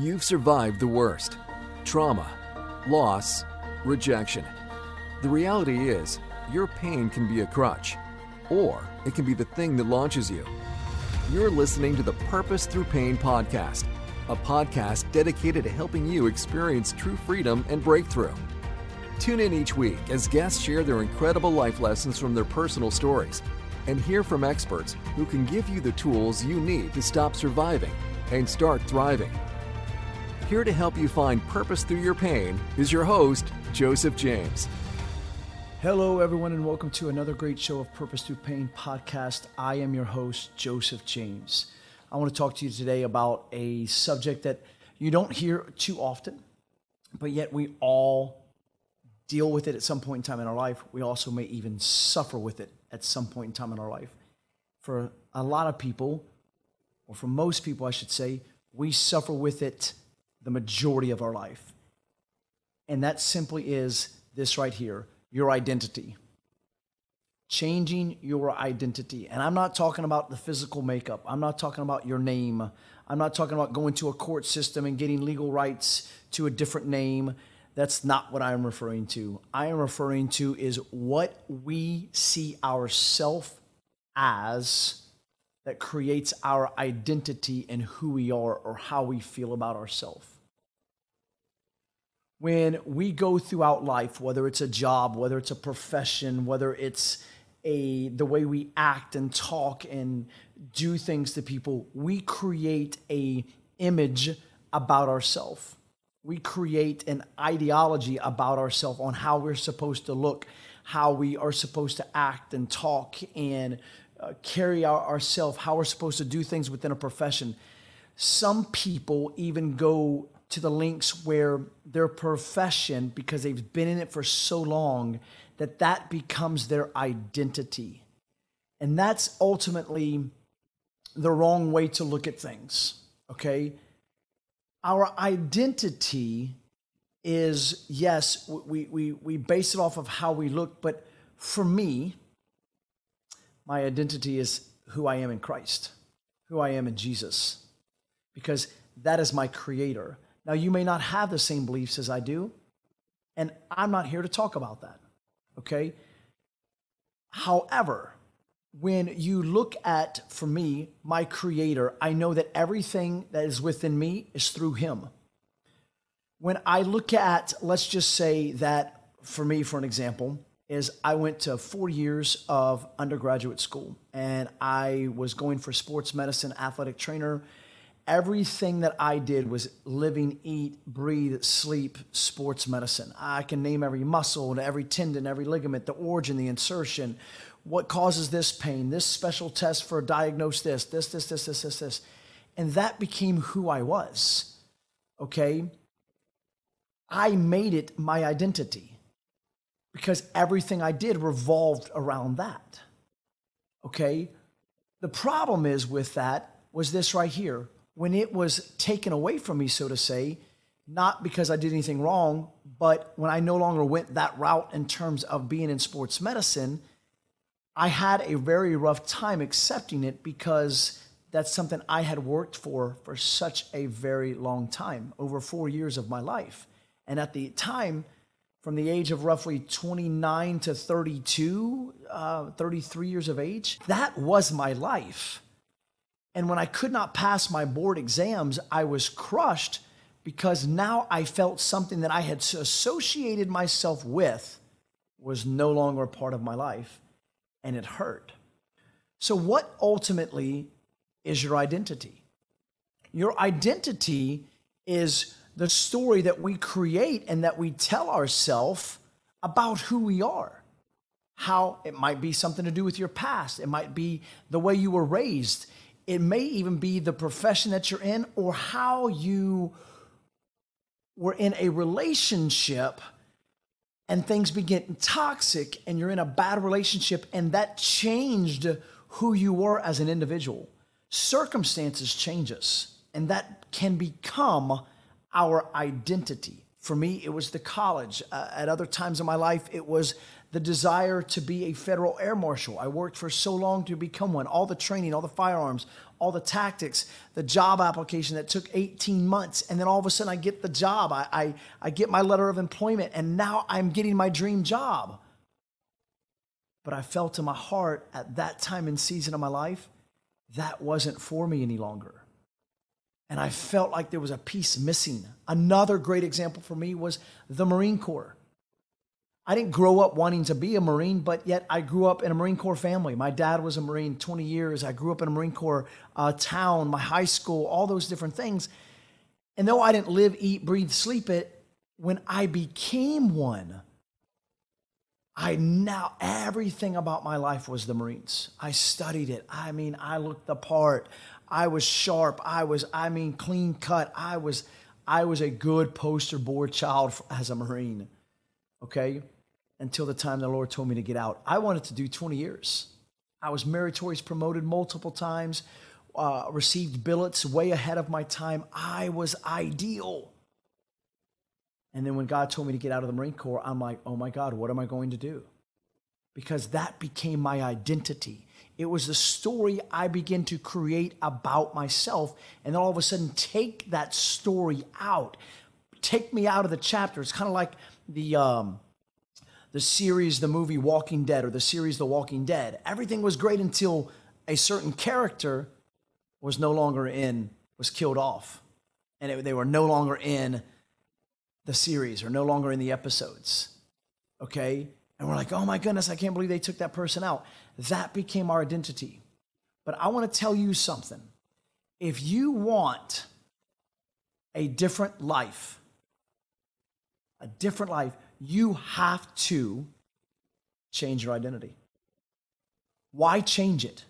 You've survived the worst trauma, loss, rejection. The reality is, your pain can be a crutch, or it can be the thing that launches you. You're listening to the Purpose Through Pain podcast, a podcast dedicated to helping you experience true freedom and breakthrough. Tune in each week as guests share their incredible life lessons from their personal stories and hear from experts who can give you the tools you need to stop surviving and start thriving. Here to help you find purpose through your pain is your host, Joseph James. Hello, everyone, and welcome to another great show of Purpose Through Pain podcast. I am your host, Joseph James. I want to talk to you today about a subject that you don't hear too often, but yet we all deal with it at some point in time in our life. We also may even suffer with it at some point in time in our life. For a lot of people, or for most people, I should say, we suffer with it the majority of our life. And that simply is this right here your identity. Changing your identity. And I'm not talking about the physical makeup, I'm not talking about your name. I'm not talking about going to a court system and getting legal rights to a different name. That's not what I'm referring to. I am referring to is what we see ourself as that creates our identity and who we are or how we feel about ourselves. When we go throughout life, whether it's a job, whether it's a profession, whether it's a the way we act and talk and do things to people, we create a image about ourselves. We create an ideology about ourselves on how we're supposed to look, how we are supposed to act and talk and uh, carry our, ourselves, how we're supposed to do things within a profession. Some people even go to the links where their profession, because they've been in it for so long, that that becomes their identity. And that's ultimately the wrong way to look at things, okay? Our identity is, yes, we, we, we base it off of how we look, but for me, my identity is who I am in Christ, who I am in Jesus, because that is my creator. Now, you may not have the same beliefs as I do, and I'm not here to talk about that, okay? However, when you look at, for me, my creator, I know that everything that is within me is through him. When I look at, let's just say that for me, for an example, is I went to four years of undergraduate school and I was going for sports medicine, athletic trainer. Everything that I did was living, eat, breathe, sleep, sports medicine. I can name every muscle, and every tendon, every ligament, the origin, the insertion, what causes this pain, this special test for diagnose this, this, this, this, this, this, this. And that became who I was. Okay? I made it my identity because everything I did revolved around that. Okay? The problem is with that was this right here. When it was taken away from me, so to say, not because I did anything wrong, but when I no longer went that route in terms of being in sports medicine, I had a very rough time accepting it because that's something I had worked for for such a very long time, over four years of my life. And at the time, from the age of roughly 29 to 32, uh, 33 years of age. That was my life. And when I could not pass my board exams, I was crushed because now I felt something that I had associated myself with was no longer a part of my life, and it hurt. So, what ultimately is your identity? Your identity is the story that we create and that we tell ourselves about who we are. How it might be something to do with your past, it might be the way you were raised, it may even be the profession that you're in or how you were in a relationship and things begin toxic and you're in a bad relationship and that changed who you were as an individual. Circumstances change us and that can become our identity. For me, it was the college. Uh, at other times in my life, it was the desire to be a federal air marshal. I worked for so long to become one. All the training, all the firearms, all the tactics, the job application that took 18 months. And then all of a sudden I get the job. I, I, I get my letter of employment, and now I'm getting my dream job. But I felt in my heart at that time and season of my life, that wasn't for me any longer. And I felt like there was a piece missing. Another great example for me was the Marine Corps. I didn't grow up wanting to be a Marine, but yet I grew up in a Marine Corps family. My dad was a Marine 20 years. I grew up in a Marine Corps uh, town, my high school, all those different things. And though I didn't live, eat, breathe, sleep it, when I became one, I now, everything about my life was the Marines. I studied it. I mean, I looked the part. I was sharp. I was, I mean, clean cut. I was, I was a good poster board child as a Marine. Okay until the time the Lord told me to get out. I wanted to do 20 years. I was meritorious promoted multiple times, uh, received billets way ahead of my time. I was ideal. And then when God told me to get out of the Marine Corps, I'm like, oh my God, what am I going to do? Because that became my identity. It was the story I began to create about myself. And then all of a sudden, take that story out, take me out of the chapter. It's kind of like the. Um, the series, the movie Walking Dead, or the series The Walking Dead. Everything was great until a certain character was no longer in, was killed off. And it, they were no longer in the series or no longer in the episodes. Okay? And we're like, oh my goodness, I can't believe they took that person out. That became our identity. But I want to tell you something. If you want a different life, a different life, you have to change your identity. Why change it?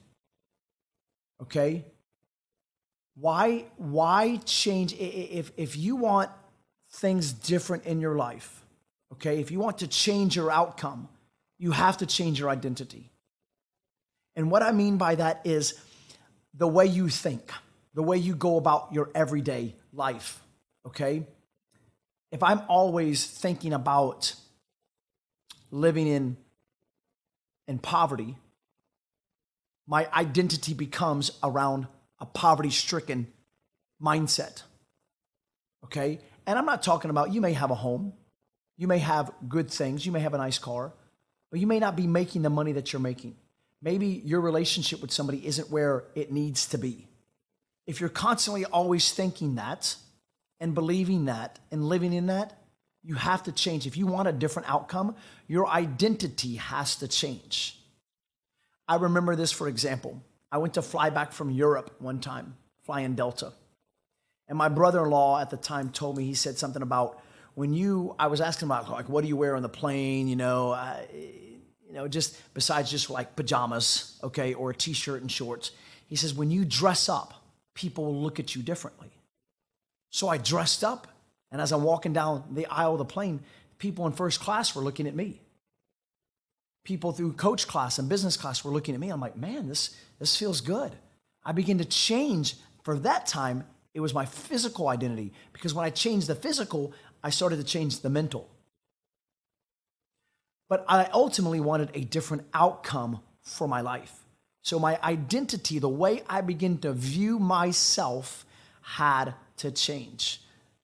Okay? Why why change if if you want things different in your life? Okay? If you want to change your outcome, you have to change your identity. And what I mean by that is the way you think, the way you go about your everyday life, okay? if I'm always thinking about living in, in poverty, my identity becomes around a poverty stricken mindset. Okay? And I'm not talking about you may have a home, you may have good things, you may have a nice car, but you may not be making the money that you're making. Maybe your relationship with somebody isn't where it needs to be. If you're constantly always thinking that, and believing that and living in that, you have to change. If you want a different outcome, your identity has to change. I remember this, for example. I went to fly back from Europe one time, flying Delta. And my brother in law at the time told me, he said something about when you, I was asking about, like, what do you wear on the plane, you know, you know, just besides just like pajamas, okay, or a t shirt and shorts. He says, when you dress up, people will look at you differently. So I dressed up, and as I'm walking down the aisle of the plane, people in first class were looking at me. People through coach class and business class were looking at me. I'm like, man, this, this feels good. I begin to change. For that time, it was my physical identity because when I changed the physical, I started to change the mental. But I ultimately wanted a different outcome for my life. So my identity, the way I begin to view myself, had to change.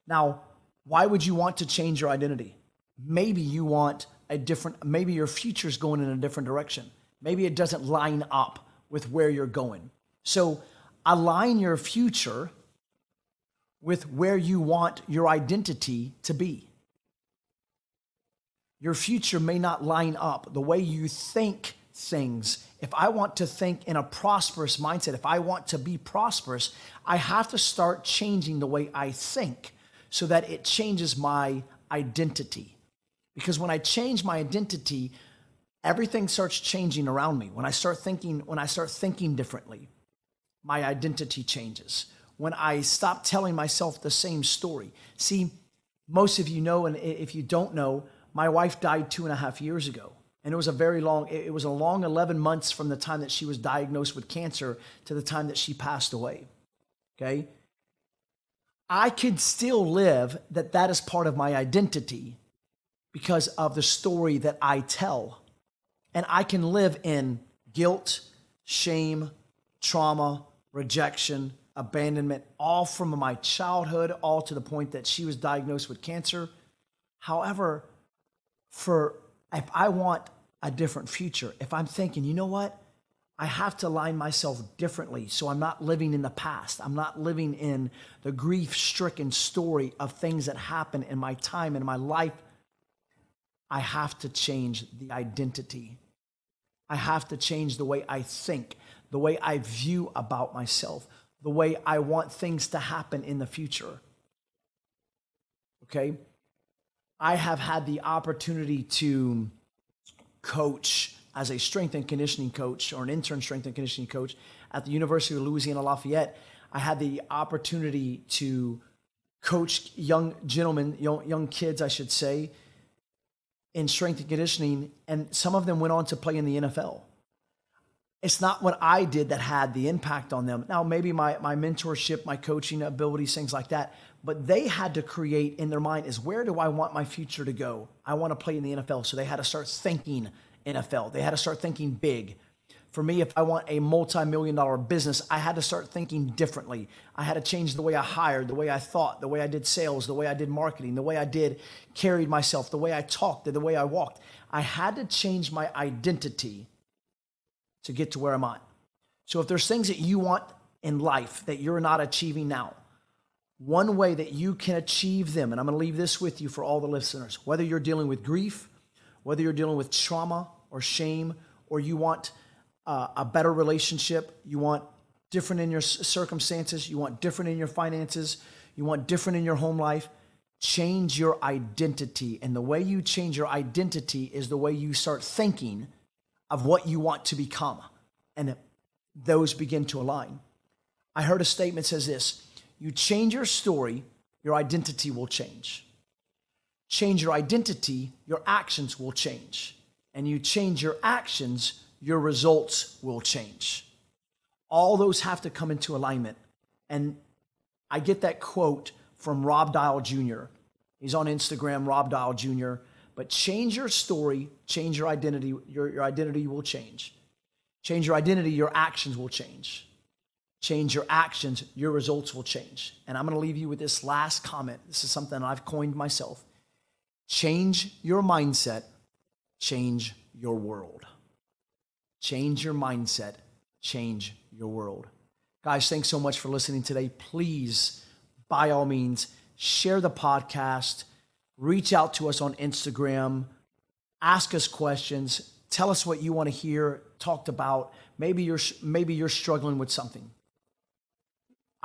Now, why would you want to change your identity? Maybe you want a different, maybe your future's going in a different direction. Maybe it doesn't line up with where you're going. So align your future with where you want your identity to be. Your future may not line up the way you think things. If I want to think in a prosperous mindset, if I want to be prosperous, I have to start changing the way I think so that it changes my identity. Because when I change my identity, everything starts changing around me. When I start thinking, when I start thinking differently, my identity changes. When I stop telling myself the same story. See, most of you know, and if you don't know, my wife died two and a half years ago. And it was a very long, it was a long 11 months from the time that she was diagnosed with cancer to the time that she passed away. Okay? I can still live that that is part of my identity because of the story that I tell. And I can live in guilt, shame, trauma, rejection, abandonment, all from my childhood, all to the point that she was diagnosed with cancer. However, for if I want a different future, if I'm thinking, you know what? I have to align myself differently so I'm not living in the past. I'm not living in the grief stricken story of things that happen in my time in my life. I have to change the identity. I have to change the way I think, the way I view about myself, the way I want things to happen in the future. Okay? I have had the opportunity to coach as a strength and conditioning coach or an intern strength and conditioning coach at the University of Louisiana Lafayette, I had the opportunity to coach young gentlemen, young, young kids, I should say, in strength and conditioning, and some of them went on to play in the NFL. It's not what I did that had the impact on them. Now, maybe my, my mentorship, my coaching abilities, things like that, but they had to create in their mind is where do I want my future to go? I want to play in the NFL. So they had to start thinking NFL. They had to start thinking big. For me, if I want a multi million dollar business, I had to start thinking differently. I had to change the way I hired, the way I thought, the way I did sales, the way I did marketing, the way I did carried myself, the way I talked, the way I walked. I had to change my identity to get to where I'm at. So if there's things that you want in life that you're not achieving now, one way that you can achieve them, and I'm going to leave this with you for all the listeners, whether you're dealing with grief, whether you're dealing with trauma, or shame, or you want uh, a better relationship, you want different in your circumstances, you want different in your finances, you want different in your home life, change your identity. And the way you change your identity is the way you start thinking of what you want to become. And those begin to align. I heard a statement says this you change your story, your identity will change. Change your identity, your actions will change and you change your actions, your results will change. All those have to come into alignment. And I get that quote from Rob Dial Jr. He's on Instagram, Rob Dial Jr. But change your story, change your identity, your, your identity will change. Change your identity, your actions will change. Change your actions, your results will change. And I'm going to leave you with this last comment. This is something I've coined myself. Change your mindset, change your world. Change your mindset, change your world. Guys, thanks so much for listening today. Please, by all means, share the podcast, reach out to us on Instagram, ask us questions, tell us what you want to hear talked about. Maybe you're maybe you're struggling with something.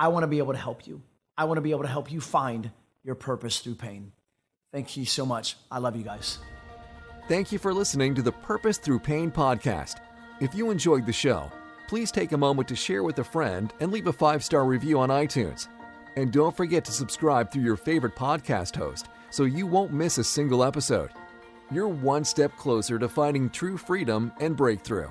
I want to be able to help you. I want to be able to help you find your purpose through pain. Thank you so much. I love you guys. Thank you for listening to the Purpose Through Pain podcast. If you enjoyed the show, please take a moment to share with a friend and leave a five star review on iTunes. And don't forget to subscribe through your favorite podcast host so you won't miss a single episode. You're one step closer to finding true freedom and breakthrough.